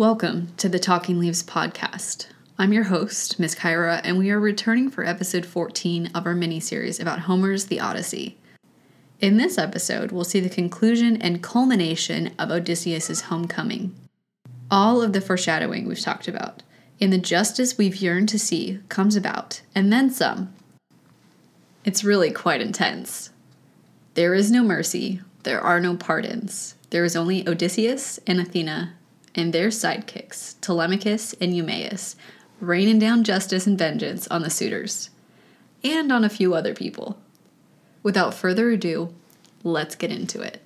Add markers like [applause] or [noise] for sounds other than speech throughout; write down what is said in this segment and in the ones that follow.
Welcome to the Talking Leaves podcast. I'm your host, Miss Kyra, and we are returning for episode 14 of our mini series about Homer's The Odyssey. In this episode, we'll see the conclusion and culmination of Odysseus' homecoming. All of the foreshadowing we've talked about, and the justice we've yearned to see comes about, and then some. It's really quite intense. There is no mercy, there are no pardons. There is only Odysseus and Athena and their sidekicks, Telemachus and Eumaeus, raining down justice and vengeance on the suitors, and on a few other people. Without further ado, let's get into it.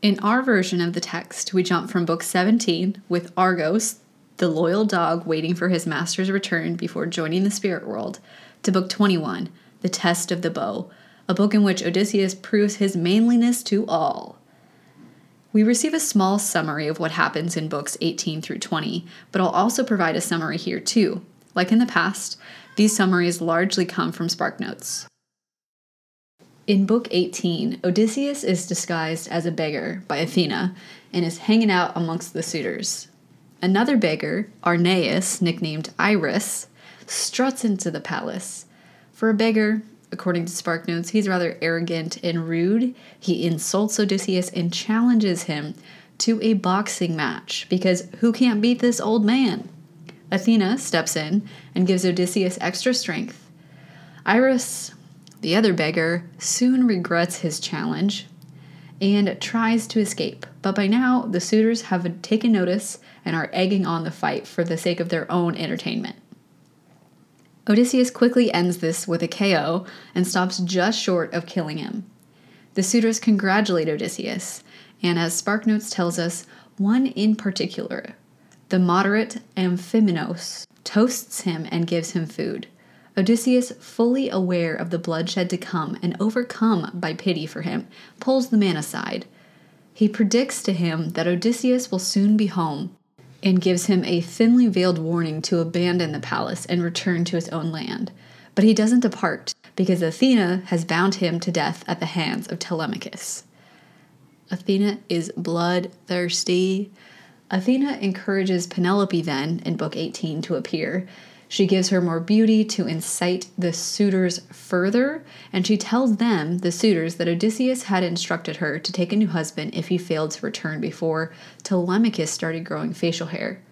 In our version of the text, we jump from book 17 with Argos, the loyal dog waiting for his master's return before joining the spirit world, to book 21, The Test of the Bow, a book in which Odysseus proves his manliness to all. We receive a small summary of what happens in books 18 through 20, but I'll also provide a summary here too. Like in the past, these summaries largely come from SparkNotes. In Book 18, Odysseus is disguised as a beggar by Athena and is hanging out amongst the suitors. Another beggar, Arneus, nicknamed Irus, struts into the palace. For a beggar, according to SparkNotes, he's rather arrogant and rude. He insults Odysseus and challenges him to a boxing match because who can't beat this old man? Athena steps in and gives Odysseus extra strength. Irus, the other beggar, soon regrets his challenge and tries to escape. But by now, the suitors have taken notice and are egging on the fight for the sake of their own entertainment. Odysseus quickly ends this with a KO and stops just short of killing him. The suitors congratulate Odysseus, and as SparkNotes tells us, one in particular, the moderate Amphinomus, toasts him and gives him food. Odysseus, fully aware of the bloodshed to come and overcome by pity for him, pulls the man aside. He predicts to him that Odysseus will soon be home and gives him a thinly veiled warning to abandon the palace and return to his own land. But he doesn't depart because Athena has bound him to death at the hands of Telemachus. Athena is bloodthirsty. Athena encourages Penelope then in Book 18 to appear she gives her more beauty to incite the suitors further, and she tells them, the suitors, that Odysseus had instructed her to take a new husband if he failed to return before Telemachus started growing facial hair.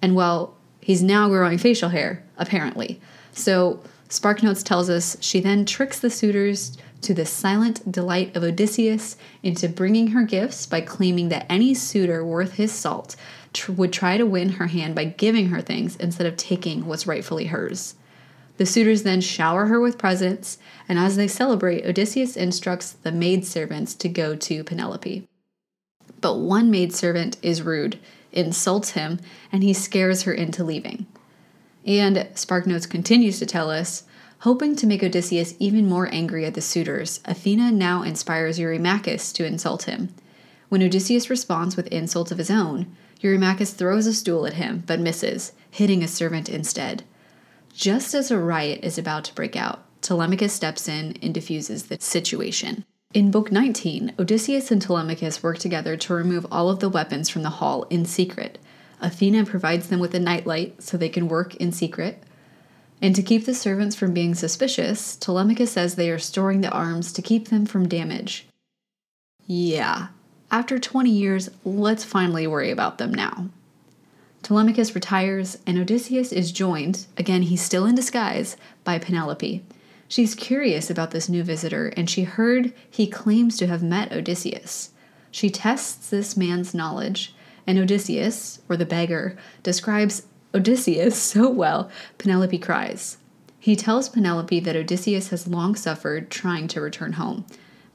And well, he's now growing facial hair, apparently. So SparkNotes tells us she then tricks the suitors to the silent delight of Odysseus into bringing her gifts by claiming that any suitor worth his salt tr- would try to win her hand by giving her things instead of taking what's rightfully hers. The suitors then shower her with presents, and as they celebrate, Odysseus instructs the maidservants to go to Penelope. But one maidservant is rude, insults him, and he scares her into leaving. And SparkNotes continues to tell us hoping to make Odysseus even more angry at the suitors, Athena now inspires Eurymachus to insult him. When Odysseus responds with insults of his own, Eurymachus throws a stool at him, but misses, hitting a servant instead. Just as a riot is about to break out, Telemachus steps in and diffuses the situation. In Book 19, Odysseus and Telemachus work together to remove all of the weapons from the hall in secret. Athena provides them with a nightlight so they can work in secret. And to keep the servants from being suspicious, Telemachus says they are storing the arms to keep them from damage. Yeah, after 20 years, let's finally worry about them now. Telemachus retires, and Odysseus is joined, again, he's still in disguise, by Penelope. She's curious about this new visitor, and she heard he claims to have met Odysseus. She tests this man's knowledge, and Odysseus, or the beggar, describes Odysseus [laughs] so well, Penelope cries. He tells Penelope that Odysseus has long suffered trying to return home,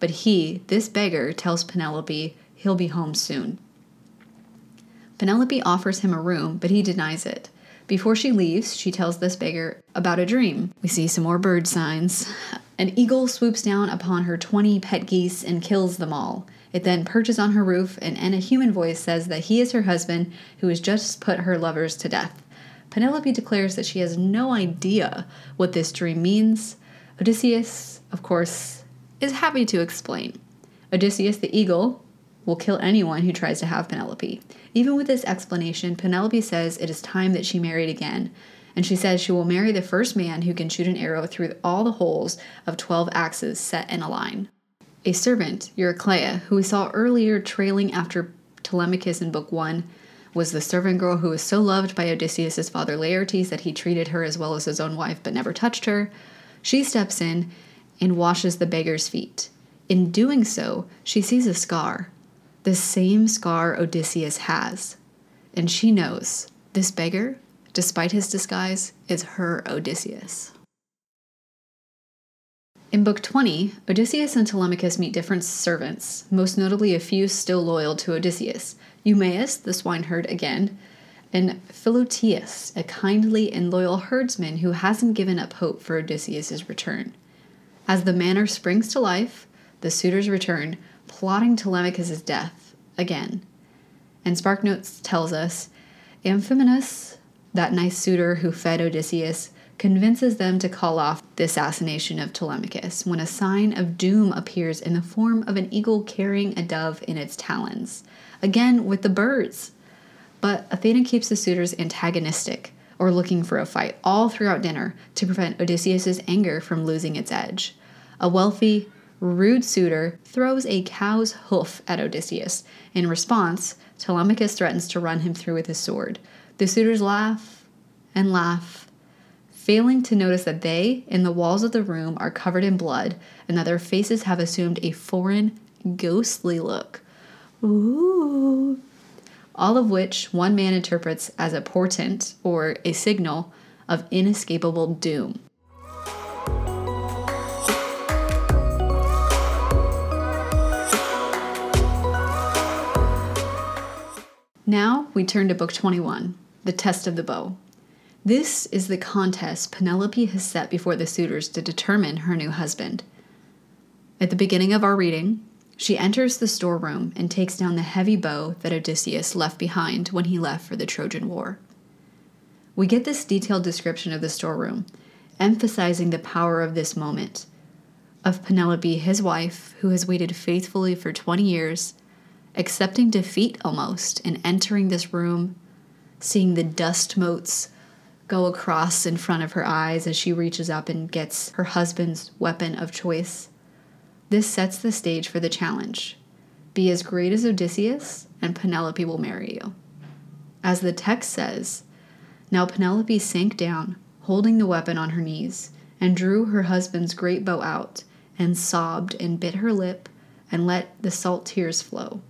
but he, this beggar, tells Penelope He'll be home soon. Penelope offers him a room, but he denies it. Before she leaves, she tells this beggar about a dream. We see some more bird signs. An eagle swoops down upon her 20 pet geese and kills them all. It then perches on her roof, and in a human voice says that he is her husband who has just put her lovers to death. Penelope declares that she has no idea what this dream means. Odysseus, of course, is happy to explain. Odysseus the eagle will kill anyone who tries to have Penelope. Even with this explanation, Penelope says it is time that she married again, and she says she will marry the first man who can shoot an arrow through all the holes of 12 axes set in a line. A servant, Eurycleia, who we saw earlier trailing after Telemachus in Book 1, was the servant girl who was so loved by Odysseus' father Laertes that he treated her as well as his own wife but never touched her. She steps in and washes the beggar's feet. In doing so, she sees a scar, the same scar Odysseus has. And she knows this beggar, despite his disguise, is her Odysseus. In Book 20, Odysseus and Telemachus meet different servants, most notably a few still loyal to Odysseus Eumaeus, the swineherd again, and Philoetius, a kindly and loyal herdsman who hasn't given up hope for Odysseus' return. As the manor springs to life, the suitors return, plotting Telemachus' death again. And SparkNotes tells us Amphinomus, that nice suitor who fed Odysseus, convinces them to call off the assassination of Telemachus when a sign of doom appears in the form of an eagle carrying a dove in its talons. Again, with the birds. But Athena keeps the suitors antagonistic or looking for a fight all throughout dinner to prevent Odysseus' anger from losing its edge. A wealthy, rude suitor throws a cow's hoof at Odysseus. In response, Telemachus threatens to run him through with his sword. The suitors laugh and laugh failing to notice that they, in the walls of the room, are covered in blood and that their faces have assumed a foreign, ghostly look. Ooh. All of which one man interprets as a portent or a signal of inescapable doom. Now we turn to Book 21, The Test of the Bow. This is the contest Penelope has set before the suitors to determine her new husband. At the beginning of our reading, she enters the storeroom and takes down the heavy bow that Odysseus left behind when he left for the Trojan War. We get this detailed description of the storeroom, emphasizing the power of this moment of Penelope, his wife, who has waited faithfully for 20 years, accepting defeat almost, and entering this room, seeing the dust motes go across in front of her eyes as she reaches up and gets her husband's weapon of choice. This sets the stage for the challenge be as great as Odysseus, and Penelope will marry you. As the text says, now Penelope sank down, holding the weapon on her knees, and drew her husband's great bow out, and sobbed and bit her lip, and let the salt tears flow.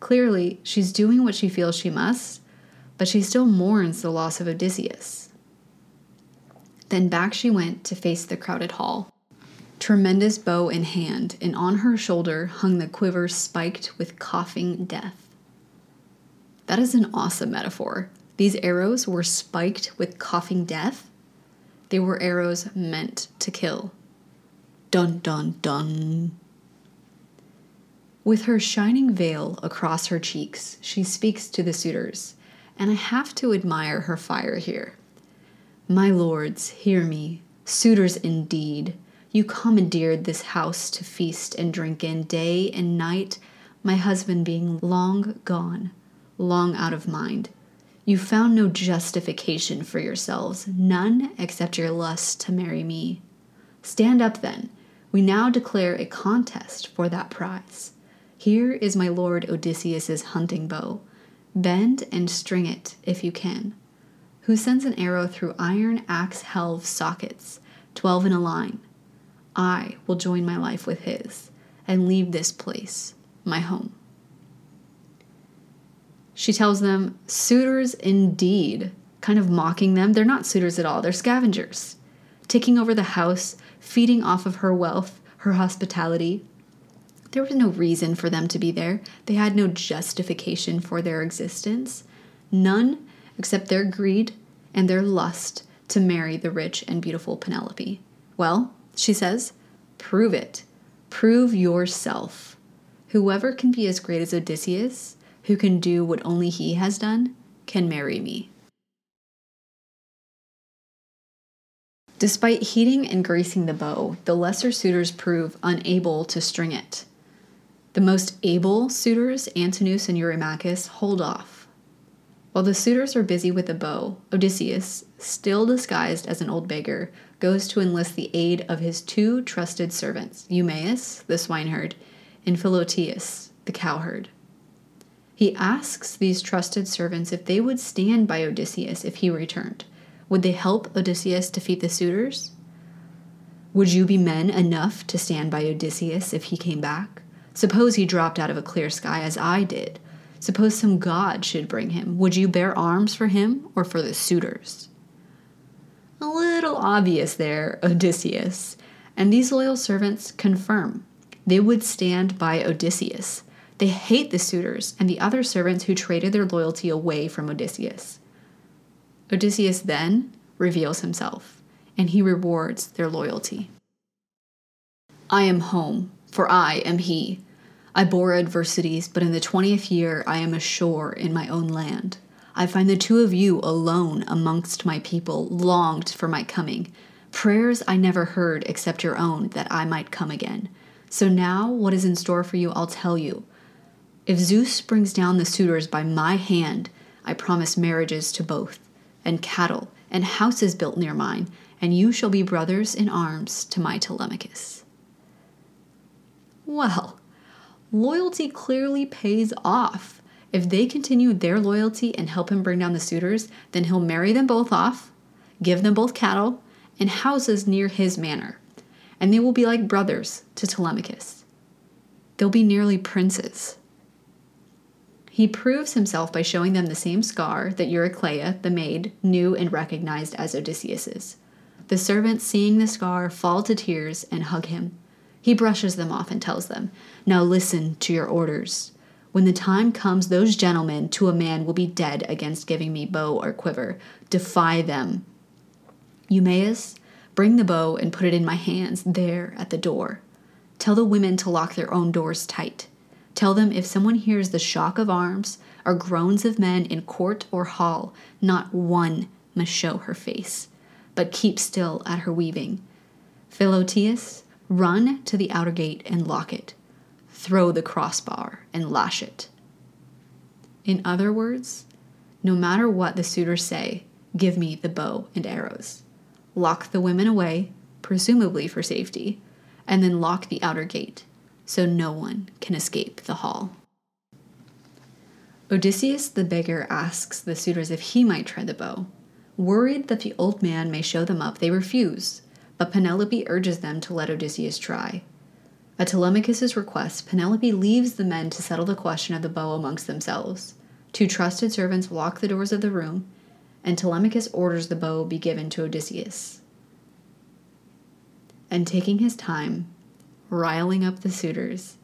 Clearly, she's doing what she feels she must, but she still mourns the loss of Odysseus. Then back she went to face the crowded hall, tremendous bow in hand, and on her shoulder hung the quiver spiked with coughing death. That is an awesome metaphor. These arrows were spiked with coughing death. They were arrows meant to kill. Dun dun dun. With her shining veil across her cheeks, she speaks to the suitors and I have to admire her fire here. My lords, hear me, suitors indeed. You commandeered this house to feast and drink in day and night, my husband being long gone, long out of mind. You found no justification for yourselves, none except your lust to marry me. Stand up then. We now declare a contest for that prize. Here is my lord Odysseus's hunting bow. Bend and string it if you can. Who sends an arrow through iron axe helve sockets, twelve in a line? I will join my life with his and leave this place, my home. She tells them, suitors indeed, kind of mocking them. They're not suitors at all, they're scavengers, taking over the house, feeding off of her wealth, her hospitality, there was no reason for them to be there. They had no justification for their existence. None except their greed and their lust to marry the rich and beautiful Penelope. Well, she says, prove it. Prove yourself. Whoever can be as great as Odysseus, who can do what only he has done, can marry me. Despite heating and greasing the bow, the lesser suitors prove unable to string it. The most able suitors, Antinous and Eurymachus, hold off. While the suitors are busy with the bow, Odysseus, still disguised as an old beggar, goes to enlist the aid of his two trusted servants, Eumaeus, the swineherd, and Philoetius, the cowherd. He asks these trusted servants if they would stand by Odysseus if he returned. Would they help Odysseus defeat the suitors? Would you be men enough to stand by Odysseus if he came back? Suppose he dropped out of a clear sky as I did. Suppose some god should bring him. Would you bear arms for him or for the suitors? A little obvious there, Odysseus. And these loyal servants confirm they would stand by Odysseus. They hate the suitors and the other servants who traded their loyalty away from Odysseus. Odysseus then reveals himself, and he rewards their loyalty. I am home, for I am he. I bore adversities, but in the twentieth year I am ashore in my own land. I find the two of you alone amongst my people, longed for my coming. Prayers I never heard except your own, that I might come again. So now, what is in store for you, I'll tell you. If Zeus brings down the suitors by my hand, I promise marriages to both, and cattle, and houses built near mine, and you shall be brothers in arms to my Telemachus. Well, loyalty clearly pays off. If they continue their loyalty and help him bring down the suitors, then he'll marry them both off, give them both cattle, and houses near his manor, and they will be like brothers to Telemachus. They'll be nearly princes. He proves himself by showing them the same scar that Eurycleia, the maid, knew and recognized as Odysseus's. The servants, seeing the scar, fall to tears and hug him. He brushes them off and tells them, Now listen to your orders. When the time comes, those gentlemen to a man will be dead against giving me bow or quiver. Defy them. Eumaeus, bring the bow and put it in my hands there at the door. Tell the women to lock their own doors tight. Tell them if someone hears the shock of arms or groans of men in court or hall, not one must show her face, but keep still at her weaving. Philoetius, Run to the outer gate and lock it. Throw the crossbar and lash it. In other words, no matter what the suitors say, give me the bow and arrows. Lock the women away, presumably for safety, and then lock the outer gate so no one can escape the hall. Odysseus the beggar asks the suitors if he might try the bow. Worried that the old man may show them up, they refuse but Penelope urges them to let Odysseus try. At Telemachus's request, Penelope leaves the men to settle the question of the bow amongst themselves. Two trusted servants lock the doors of the room, and Telemachus orders the bow be given to Odysseus. And taking his time, riling up the suitors,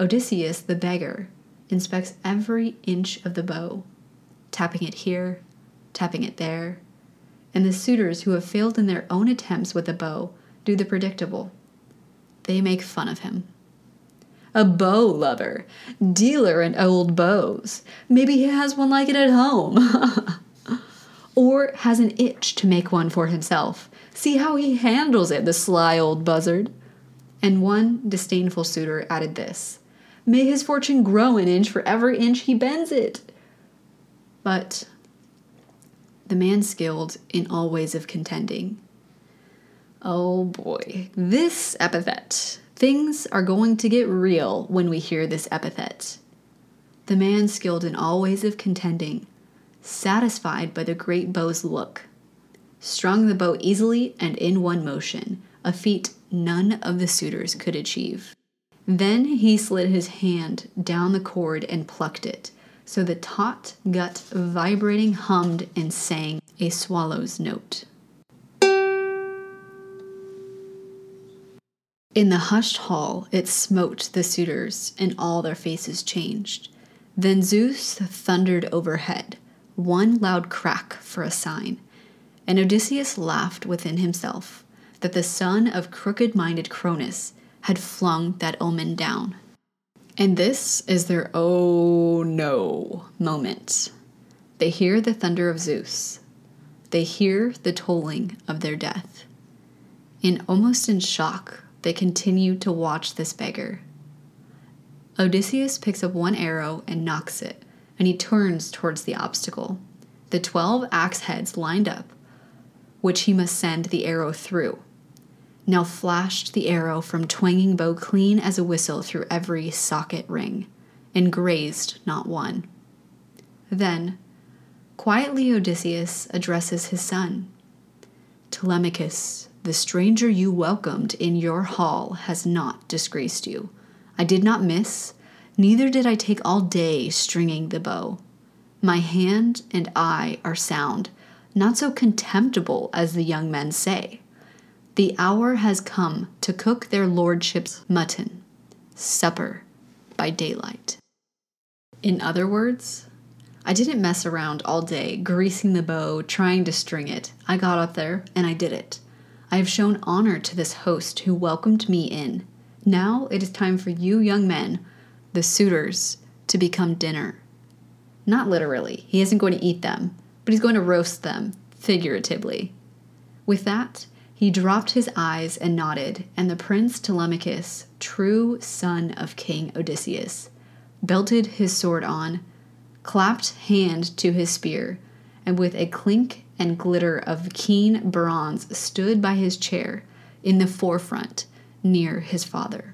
Odysseus, the beggar, inspects every inch of the bow, tapping it here, tapping it there, and the suitors who have failed in their own attempts with a bow do the predictable. They make fun of him. A bow lover, dealer in old bows. Maybe he has one like it at home. [laughs] or has an itch to make one for himself. See how he handles it, the sly old buzzard. And one disdainful suitor added this May his fortune grow an inch for every inch he bends it. But the man skilled in all ways of contending. Oh boy, this epithet. Things are going to get real when we hear this epithet. The man skilled in all ways of contending, satisfied by the great bow's look, strung the bow easily and in one motion, a feat none of the suitors could achieve. Then he slid his hand down the cord and plucked it, so the taut gut vibrating hummed and sang a swallow's note. In the hushed hall, it smote the suitors, and all their faces changed. Then Zeus thundered overhead, one loud crack for a sign, and Odysseus laughed within himself that the son of crooked minded Cronus had flung that omen down. And this is their oh no moment. They hear the thunder of Zeus. They hear the tolling of their death. And almost in shock, they continue to watch this beggar. Odysseus picks up one arrow and nocks it, and he turns towards the obstacle. The twelve axe heads lined up, which he must send the arrow through. Now flashed the arrow from twanging bow clean as a whistle through every socket ring, and grazed not one. Then, quietly Odysseus addresses his son Telemachus, the stranger you welcomed in your hall has not disgraced you. I did not miss, neither did I take all day stringing the bow. My hand and eye are sound, not so contemptible as the young men say. The hour has come to cook their lordship's mutton, supper by daylight. In other words, I didn't mess around all day, greasing the bow, trying to string it. I got up there and I did it. I have shown honor to this host who welcomed me in. Now it is time for you young men, the suitors, to become dinner. Not literally, he isn't going to eat them, but he's going to roast them, figuratively. With that, he dropped his eyes and nodded, and the prince Telemachus, true son of King Odysseus, belted his sword on, clapped hand to his spear, and with a clink and glitter of keen bronze stood by his chair in the forefront near his father.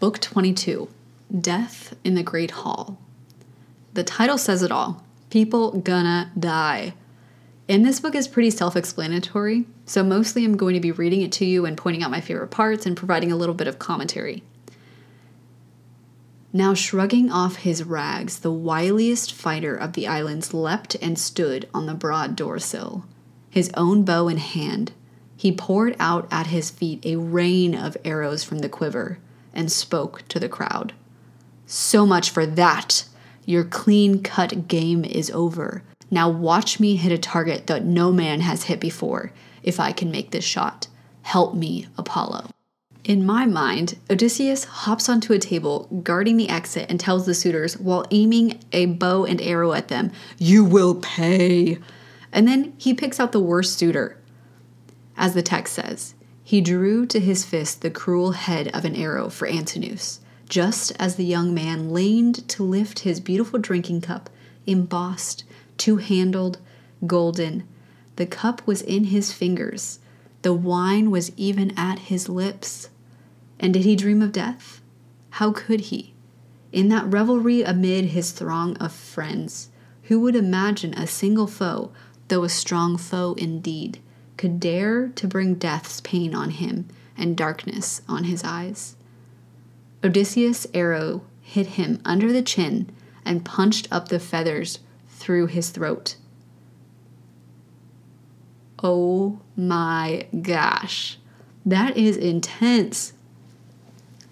Book 22 Death in the Great Hall. The title says it all People Gonna Die. And this book is pretty self explanatory, so mostly I'm going to be reading it to you and pointing out my favorite parts and providing a little bit of commentary. Now, shrugging off his rags, the wiliest fighter of the islands leapt and stood on the broad door sill, his own bow in hand. He poured out at his feet a rain of arrows from the quiver and spoke to the crowd. So much for that. Your clean cut game is over. Now watch me hit a target that no man has hit before, if I can make this shot. Help me, Apollo. In my mind, Odysseus hops onto a table, guarding the exit, and tells the suitors, while aiming a bow and arrow at them, You will pay. And then he picks out the worst suitor. As the text says, he drew to his fist the cruel head of an arrow for Antinous, just as the young man leaned to lift his beautiful drinking cup, embossed, two handled, golden. The cup was in his fingers, the wine was even at his lips. And did he dream of death? How could he? In that revelry amid his throng of friends, who would imagine a single foe, though a strong foe indeed? Could dare to bring death's pain on him and darkness on his eyes. Odysseus' arrow hit him under the chin and punched up the feathers through his throat. Oh my gosh, that is intense.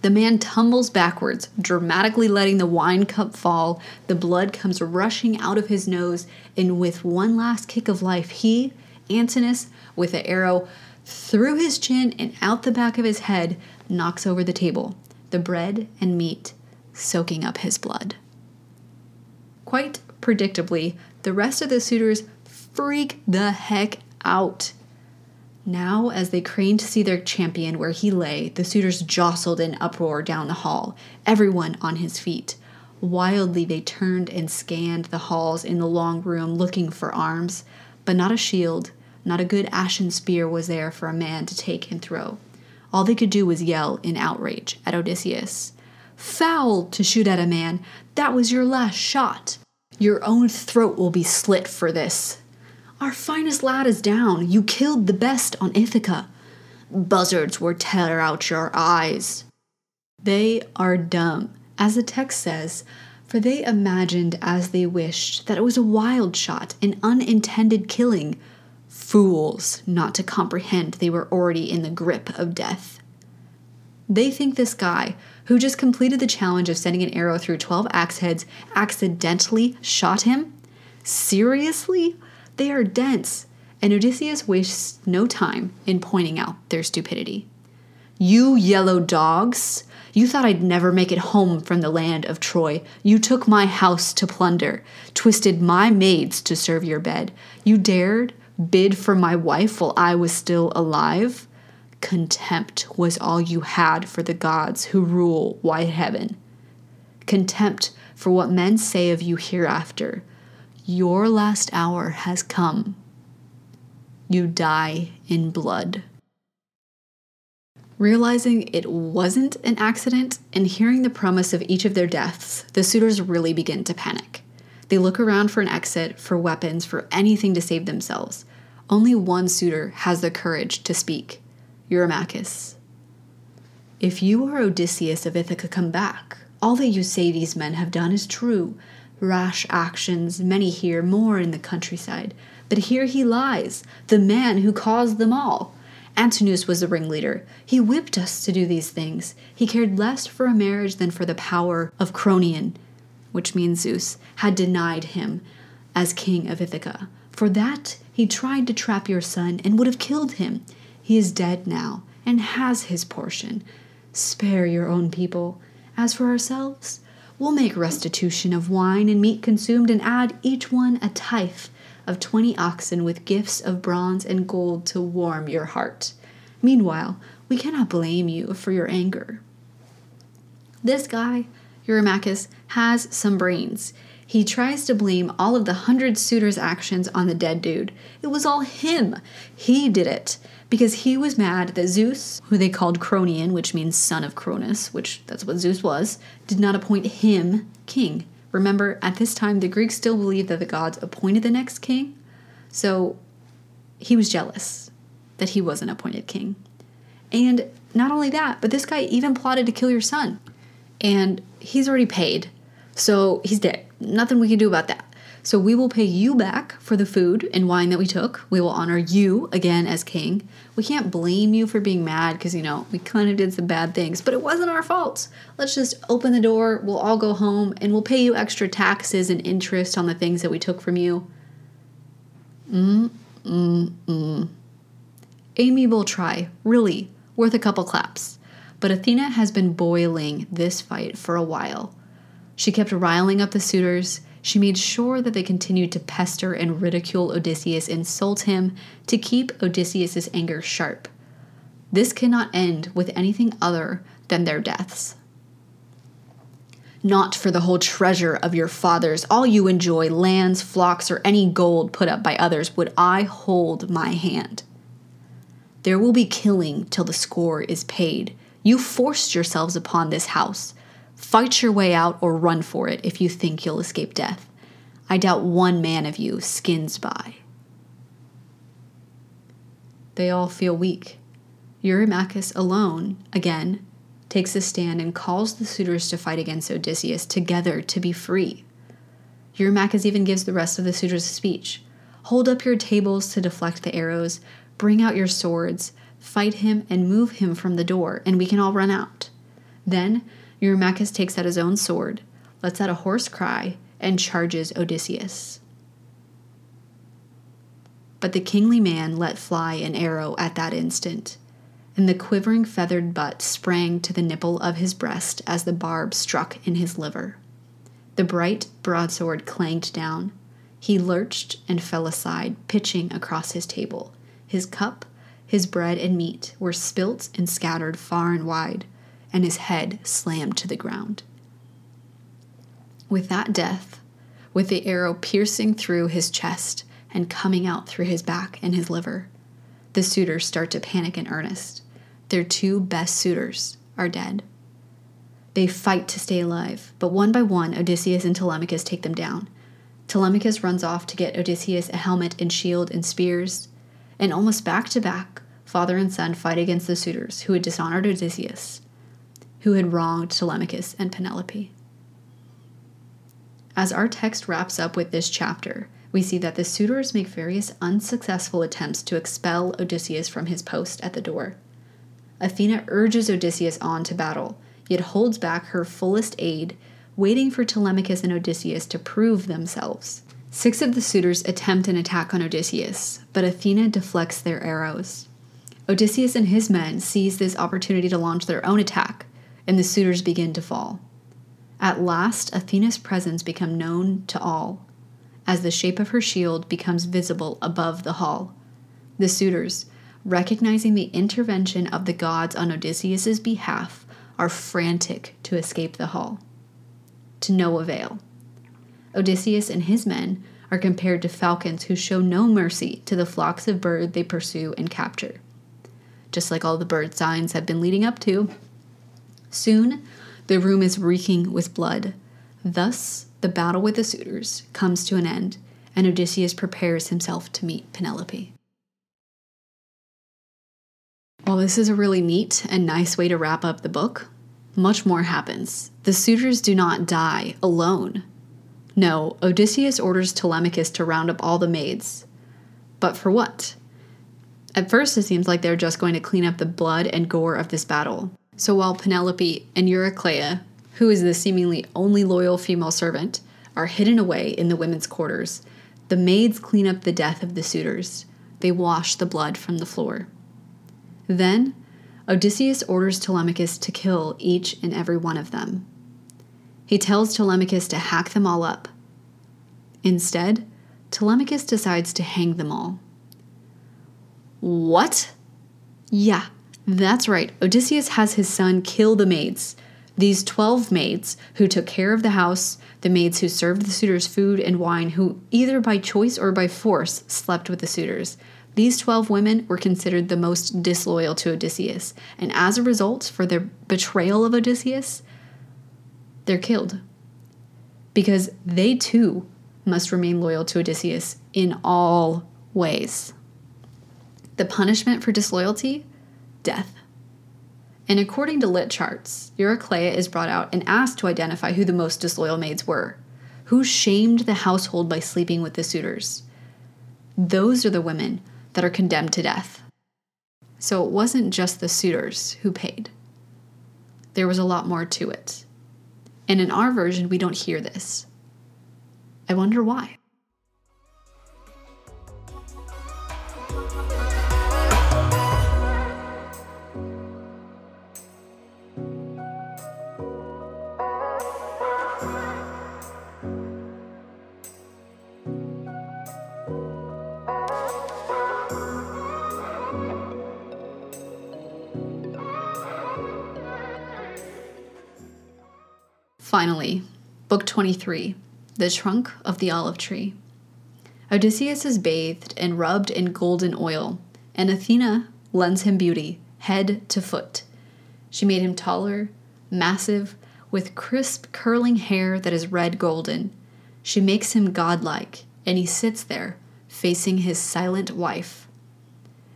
The man tumbles backwards, dramatically letting the wine cup fall. The blood comes rushing out of his nose, and with one last kick of life, he, Antinous, with an arrow through his chin and out the back of his head, knocks over the table, the bread and meat soaking up his blood. Quite predictably, the rest of the suitors freak the heck out. Now, as they craned to see their champion where he lay, the suitors jostled in uproar down the hall, everyone on his feet. Wildly, they turned and scanned the halls in the long room looking for arms, but not a shield, not a good ashen spear was there for a man to take and throw. All they could do was yell in outrage at Odysseus. Foul to shoot at a man! That was your last shot! Your own throat will be slit for this. Our finest lad is down. You killed the best on Ithaca. Buzzards will tear out your eyes. They are dumb, as the text says, for they imagined as they wished that it was a wild shot, an unintended killing, fools not to comprehend they were already in the grip of death. They think this guy, who just completed the challenge of sending an arrow through 12 axe heads, accidentally shot him? Seriously? They are dense, and Odysseus wastes no time in pointing out their stupidity. You yellow dogs! You thought I'd never make it home from the land of Troy. You took my house to plunder, twisted my maids to serve your bed. You dared bid for my wife while I was still alive? Contempt was all you had for the gods who rule wide heaven. Contempt for what men say of you hereafter. Your last hour has come. You die in blood. Realizing it wasn't an accident and hearing the promise of each of their deaths, the suitors really begin to panic. They look around for an exit, for weapons, for anything to save themselves. Only one suitor has the courage to speak Eurymachus. If you are Odysseus of Ithaca, come back. All that you say these men have done is true. Rash actions, many here, more in the countryside. But here he lies, the man who caused them all. Antinous was the ringleader. He whipped us to do these things. He cared less for a marriage than for the power of Cronion, which means Zeus, had denied him as king of Ithaca. For that he tried to trap your son and would have killed him. He is dead now and has his portion. Spare your own people. As for ourselves, we'll make restitution of wine and meat consumed and add each one a tithe of twenty oxen with gifts of bronze and gold to warm your heart. Meanwhile, we cannot blame you for your anger. This guy, Eurymachus, has some brains. He tries to blame all of the hundred suitors' actions on the dead dude. It was all him. He did it because he was mad that Zeus, who they called Cronion, which means son of Cronus, which that's what Zeus was, did not appoint him king. Remember, at this time, the Greeks still believed that the gods appointed the next king. So he was jealous that he wasn't appointed king. And not only that, but this guy even plotted to kill your son. And he's already paid. So he's dead. Nothing we can do about that. So we will pay you back for the food and wine that we took. We will honor you again as king. We can't blame you for being mad because, you know, we kind of did some bad things, but it wasn't our fault. Let's just open the door. We'll all go home and we'll pay you extra taxes and interest on the things that we took from you. Mm, mm, mm. Amiable try, really, worth a couple claps. But Athena has been boiling this fight for a while. She kept riling up the suitors. She made sure that they continued to pester and ridicule Odysseus, insult him, to keep Odysseus's anger sharp. This cannot end with anything other than their deaths. Not for the whole treasure of your fathers, all you enjoy, lands, flocks, or any gold put up by others, would I hold my hand. There will be killing till the score is paid. You forced yourselves upon this house. Fight your way out or run for it if you think you'll escape death. I doubt one man of you skins by. They all feel weak. Eurymachus alone, again, takes a stand and calls the suitors to fight against Odysseus together to be free. Eurymachus even gives the rest of the suitors a speech. Hold up your tables to deflect the arrows, bring out your swords, fight him, and move him from the door, and we can all run out. Then Eurymachus takes out his own sword, lets out a hoarse cry, and charges Odysseus. But the kingly man let fly an arrow at that instant, and the quivering feathered butt sprang to the nipple of his breast as the barb struck in his liver. The bright broadsword clanged down. He lurched and fell aside, pitching across his table. His cup, his bread and meat were spilt and scattered far and wide and his head slammed to the ground. With that death, with the arrow piercing through his chest and coming out through his back and his liver, the suitors start to panic in earnest. Their two best suitors are dead. They fight to stay alive, but one by one, Odysseus and Telemachus take them down. Telemachus runs off to get Odysseus a helmet and shield and spears, and almost back to back, father and son fight against the suitors who had dishonored Odysseus who had wronged Telemachus and Penelope. As our text wraps up with this chapter, we see that the suitors make various unsuccessful attempts to expel Odysseus from his post at the door. Athena urges Odysseus on to battle. yet holds back her fullest aid, waiting for Telemachus and Odysseus to prove themselves. Six of the suitors attempt an attack on Odysseus, but Athena deflects their arrows. Odysseus and his men seize this opportunity to launch their own attack, and the suitors begin to fall. At last, Athena's presence becomes known to all, as the shape of her shield becomes visible above the hall. The suitors, recognizing the intervention of the gods on Odysseus's behalf, are frantic to escape the hall. To no avail. Odysseus and his men are compared to falcons who show no mercy to the flocks of birds they pursue and capture. Just like all the bird signs have been leading up to. Soon, the room is reeking with blood. Thus, the battle with the suitors comes to an end, and Odysseus prepares himself to meet Penelope. While this is a really neat and nice way to wrap up the book, much more happens. The suitors do not die alone. No, Odysseus orders Telemachus to round up all the maids. But for what? At first, it seems like they're just going to clean up the blood and gore of this battle. So while Penelope and Eurycleia, who is the seemingly only loyal female servant, are hidden away in the women's quarters, the maids clean up the death of the suitors. They wash the blood from the floor. Then, Odysseus orders Telemachus to kill each and every one of them. He tells Telemachus to hack them all up. Instead, Telemachus decides to hang them all. What? Yeah, that's right. Odysseus has his son kill the maids. These 12 maids who took care of the house, the maids who served the suitors food and wine, who either by choice or by force slept with the suitors, these 12 women were considered the most disloyal to Odysseus, and as a result, for their betrayal of Odysseus, they're killed. Because they too must remain loyal to Odysseus in all ways. The punishment for disloyalty? Death. And according to LitCharts, Eurycleia is brought out and asked to identify who the most disloyal maids were. Who shamed the household by sleeping with the suitors? Those are the women that are condemned to death. So it wasn't just the suitors who paid, there was a lot more to it. And in our version, we don't hear this. I wonder why. Finally, Book 23 The Trunk of the Olive Tree. Odysseus is bathed and rubbed in golden oil, and Athena lends him beauty, head to foot. She made him taller, massive, with crisp, curling hair that is red golden. She makes him godlike, and he sits there, facing his silent wife.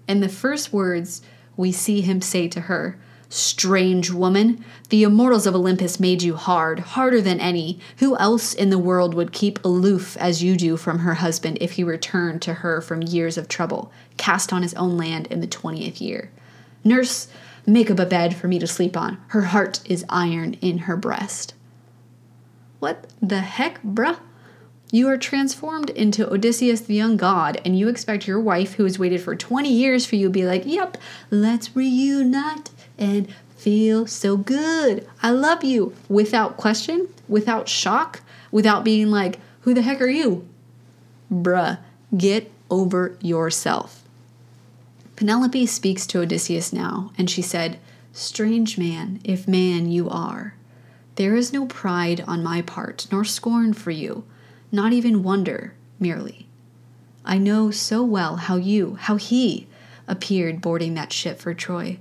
And the first words we see him say to her Strange woman, the immortals of Olympus made you hard, harder than any. Who else in the world would keep aloof as you do from her husband if he returned to her from years of trouble, cast on his own land in the twentieth year? Nurse, make up a bed for me to sleep on. Her heart is iron in her breast. What the heck, bruh? You are transformed into Odysseus the young god, and you expect your wife, who has waited for 20 years for you, to be like, Yep, let's reunite and feel so good. I love you without question, without shock, without being like, Who the heck are you? Bruh, get over yourself. Penelope speaks to Odysseus now, and she said, Strange man, if man you are. There is no pride on my part, nor scorn for you, not even wonder, merely. I know so well how you, how he, appeared boarding that ship for Troy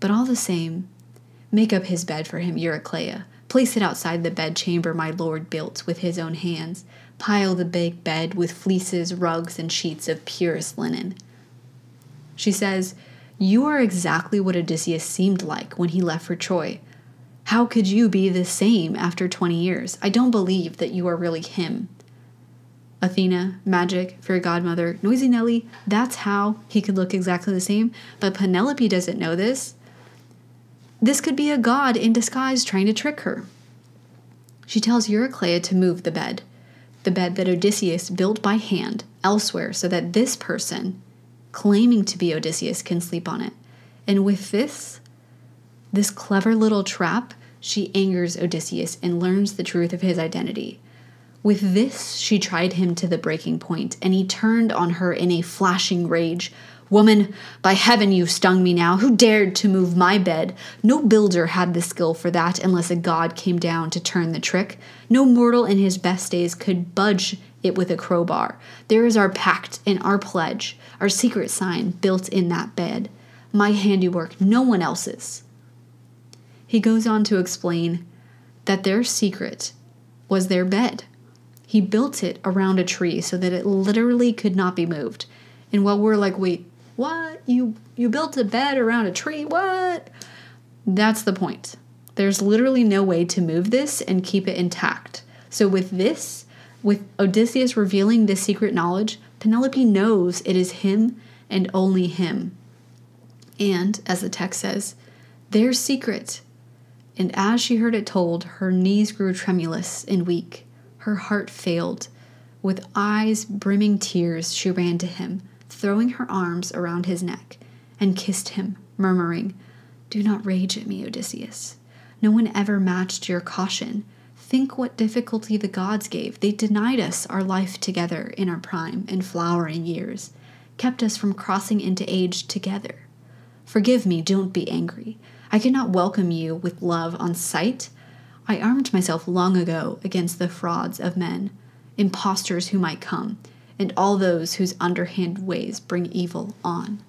but all the same, make up his bed for him, Eurycleia. Place it outside the bedchamber my lord built with his own hands. Pile the big bed with fleeces, rugs, and sheets of purest linen. She says, You are exactly what Odysseus seemed like when he left for Troy. How could you be the same after 20 years? I don't believe that you are really him. Athena, Magic, Fairy Godmother, Noisy Nelly, that's how he could look exactly the same. But Penelope doesn't know this. This could be a god in disguise trying to trick her. She tells Eurycleia to move the bed, the bed that Odysseus built by hand elsewhere, so that this person, claiming to be Odysseus, can sleep on it. And with this, this clever little trap, she angers Odysseus and learns the truth of his identity. With this, she tried him to the breaking point, and he turned on her in a flashing rage. Woman, by heaven, you've stung me now. Who dared to move my bed? No builder had the skill for that unless a god came down to turn the trick. No mortal in his best days could budge it with a crowbar. There is our pact and our pledge, our secret sign built in that bed. My handiwork, no one else's. He goes on to explain that their secret was their bed. He built it around a tree so that it literally could not be moved. And while we're like, wait, what? You you built a bed around a tree? What? That's the point. There's literally no way to move this and keep it intact. So with this, with Odysseus revealing this secret knowledge, Penelope knows it is him and only him. And as the text says, their secret. And as she heard it told, her knees grew tremulous and weak her heart failed. With eyes brimming tears, she ran to him, throwing her arms around his neck, and kissed him, murmuring, Do not rage at me, Odysseus. No one ever matched your caution. Think what difficulty the gods gave. They denied us our life together in our prime and flowering years, kept us from crossing into age together. Forgive me, don't be angry. I cannot welcome you with love on sight. I armed myself long ago against the frauds of men, impostors who might come, and all those whose underhand ways bring evil on.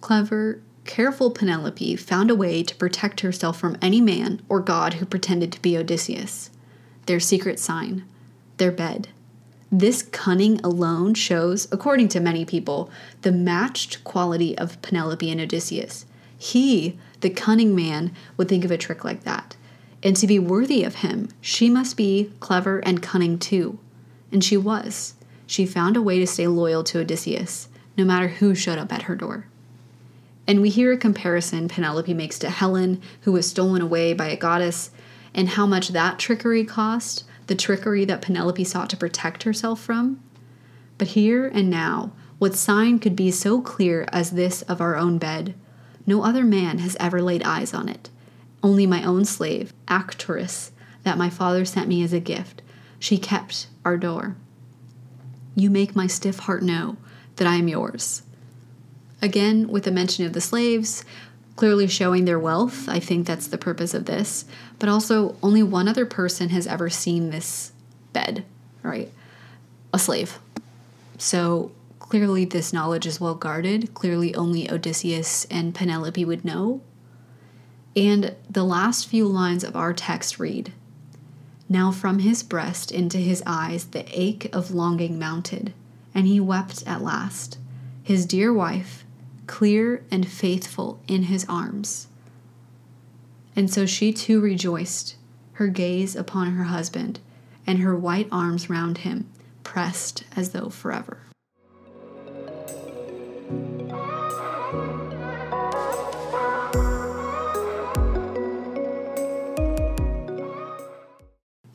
Clever, careful Penelope found a way to protect herself from any man or god who pretended to be Odysseus. Their secret sign, their bed. This cunning alone shows, according to many people, the matched quality of Penelope and Odysseus. He, the cunning man, would think of a trick like that. And to be worthy of him, she must be clever and cunning too. And she was. She found a way to stay loyal to Odysseus, no matter who showed up at her door. And we hear a comparison Penelope makes to Helen, who was stolen away by a goddess, and how much that trickery cost, the trickery that Penelope sought to protect herself from. But here and now, what sign could be so clear as this of our own bed? No other man has ever laid eyes on it only my own slave, Actoris, that my father sent me as a gift. She kept our door. You make my stiff heart know that I am yours. Again, with the mention of the slaves, clearly showing their wealth, I think that's the purpose of this, but also only one other person has ever seen this bed, right? A slave. So clearly, this knowledge is well guarded. Clearly, only Odysseus and Penelope would know and the last few lines of our text read Now from his breast into his eyes the ache of longing mounted, and he wept at last, his dear wife, clear and faithful in his arms. And so she too rejoiced, her gaze upon her husband, and her white arms round him, pressed as though forever.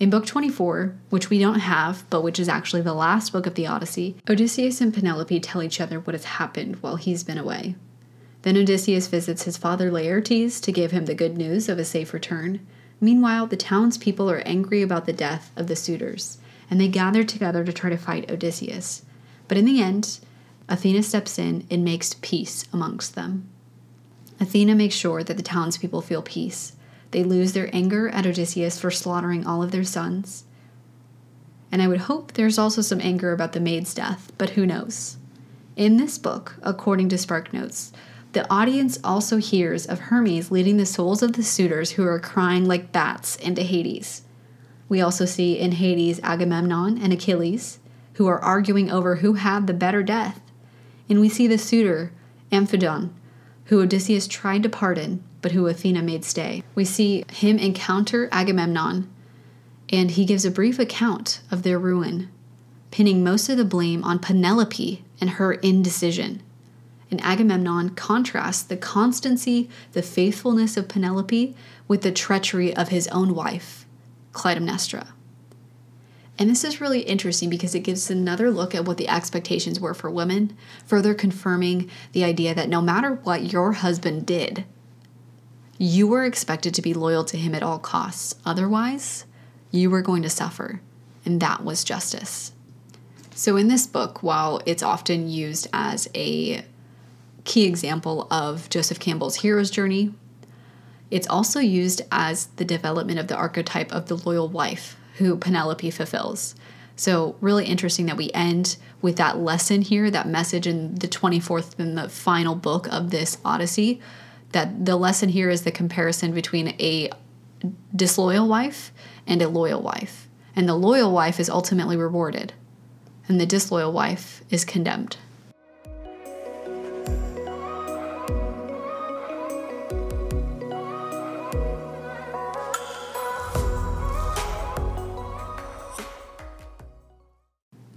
In Book 24, which we don't have, but which is actually the last book of the Odyssey, Odysseus and Penelope tell each other what has happened while he's been away. Then Odysseus visits his father Laertes to give him the good news of a safe return. Meanwhile, the townspeople are angry about the death of the suitors, and they gather together to try to fight Odysseus. But in the end, Athena steps in and makes peace amongst them. Athena makes sure that the townspeople feel peace they lose their anger at Odysseus for slaughtering all of their sons. And I would hope there's also some anger about the maid's death, but who knows? In this book, according to SparkNotes, the audience also hears of Hermes leading the souls of the suitors who are crying like bats into Hades. We also see in Hades Agamemnon and Achilles, who are arguing over who had the better death. And we see the suitor, Amphimedon, who Odysseus tried to pardon, but who Athena made stay. We see him encounter Agamemnon, and he gives a brief account of their ruin, pinning most of the blame on Penelope and her indecision. And Agamemnon contrasts the constancy, the faithfulness of Penelope with the treachery of his own wife, Clytemnestra. And this is really interesting because it gives another look at what the expectations were for women, further confirming the idea that no matter what your husband did, you were expected to be loyal to him at all costs. Otherwise, you were going to suffer. And that was justice. So, in this book, while it's often used as a key example of Joseph Campbell's hero's journey, it's also used as the development of the archetype of the loyal wife who Penelope fulfills. So, really interesting that we end with that lesson here, that message in the 24th and the final book of this Odyssey. That the lesson here is the comparison between a disloyal wife and a loyal wife. And the loyal wife is ultimately rewarded, and the disloyal wife is condemned.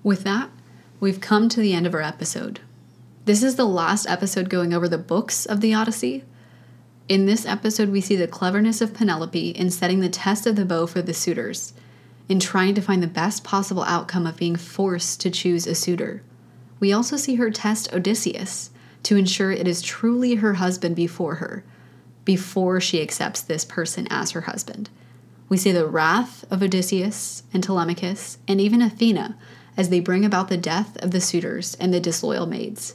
With that, we've come to the end of our episode. This is the last episode going over the books of the Odyssey. In this episode, we see the cleverness of Penelope in setting the test of the bow for the suitors, in trying to find the best possible outcome of being forced to choose a suitor. We also see her test Odysseus to ensure it is truly her husband before her, before she accepts this person as her husband. We see the wrath of Odysseus and Telemachus, and even Athena as they bring about the death of the suitors and the disloyal maids.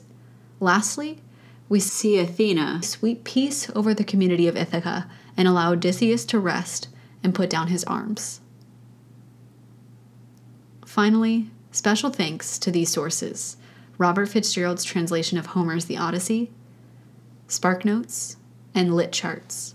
Lastly, we see Athena sweep peace over the community of Ithaca and allow Odysseus to rest and put down his arms. Finally, special thanks to these sources Robert Fitzgerald's translation of Homer's The Odyssey, SparkNotes, and LitCharts.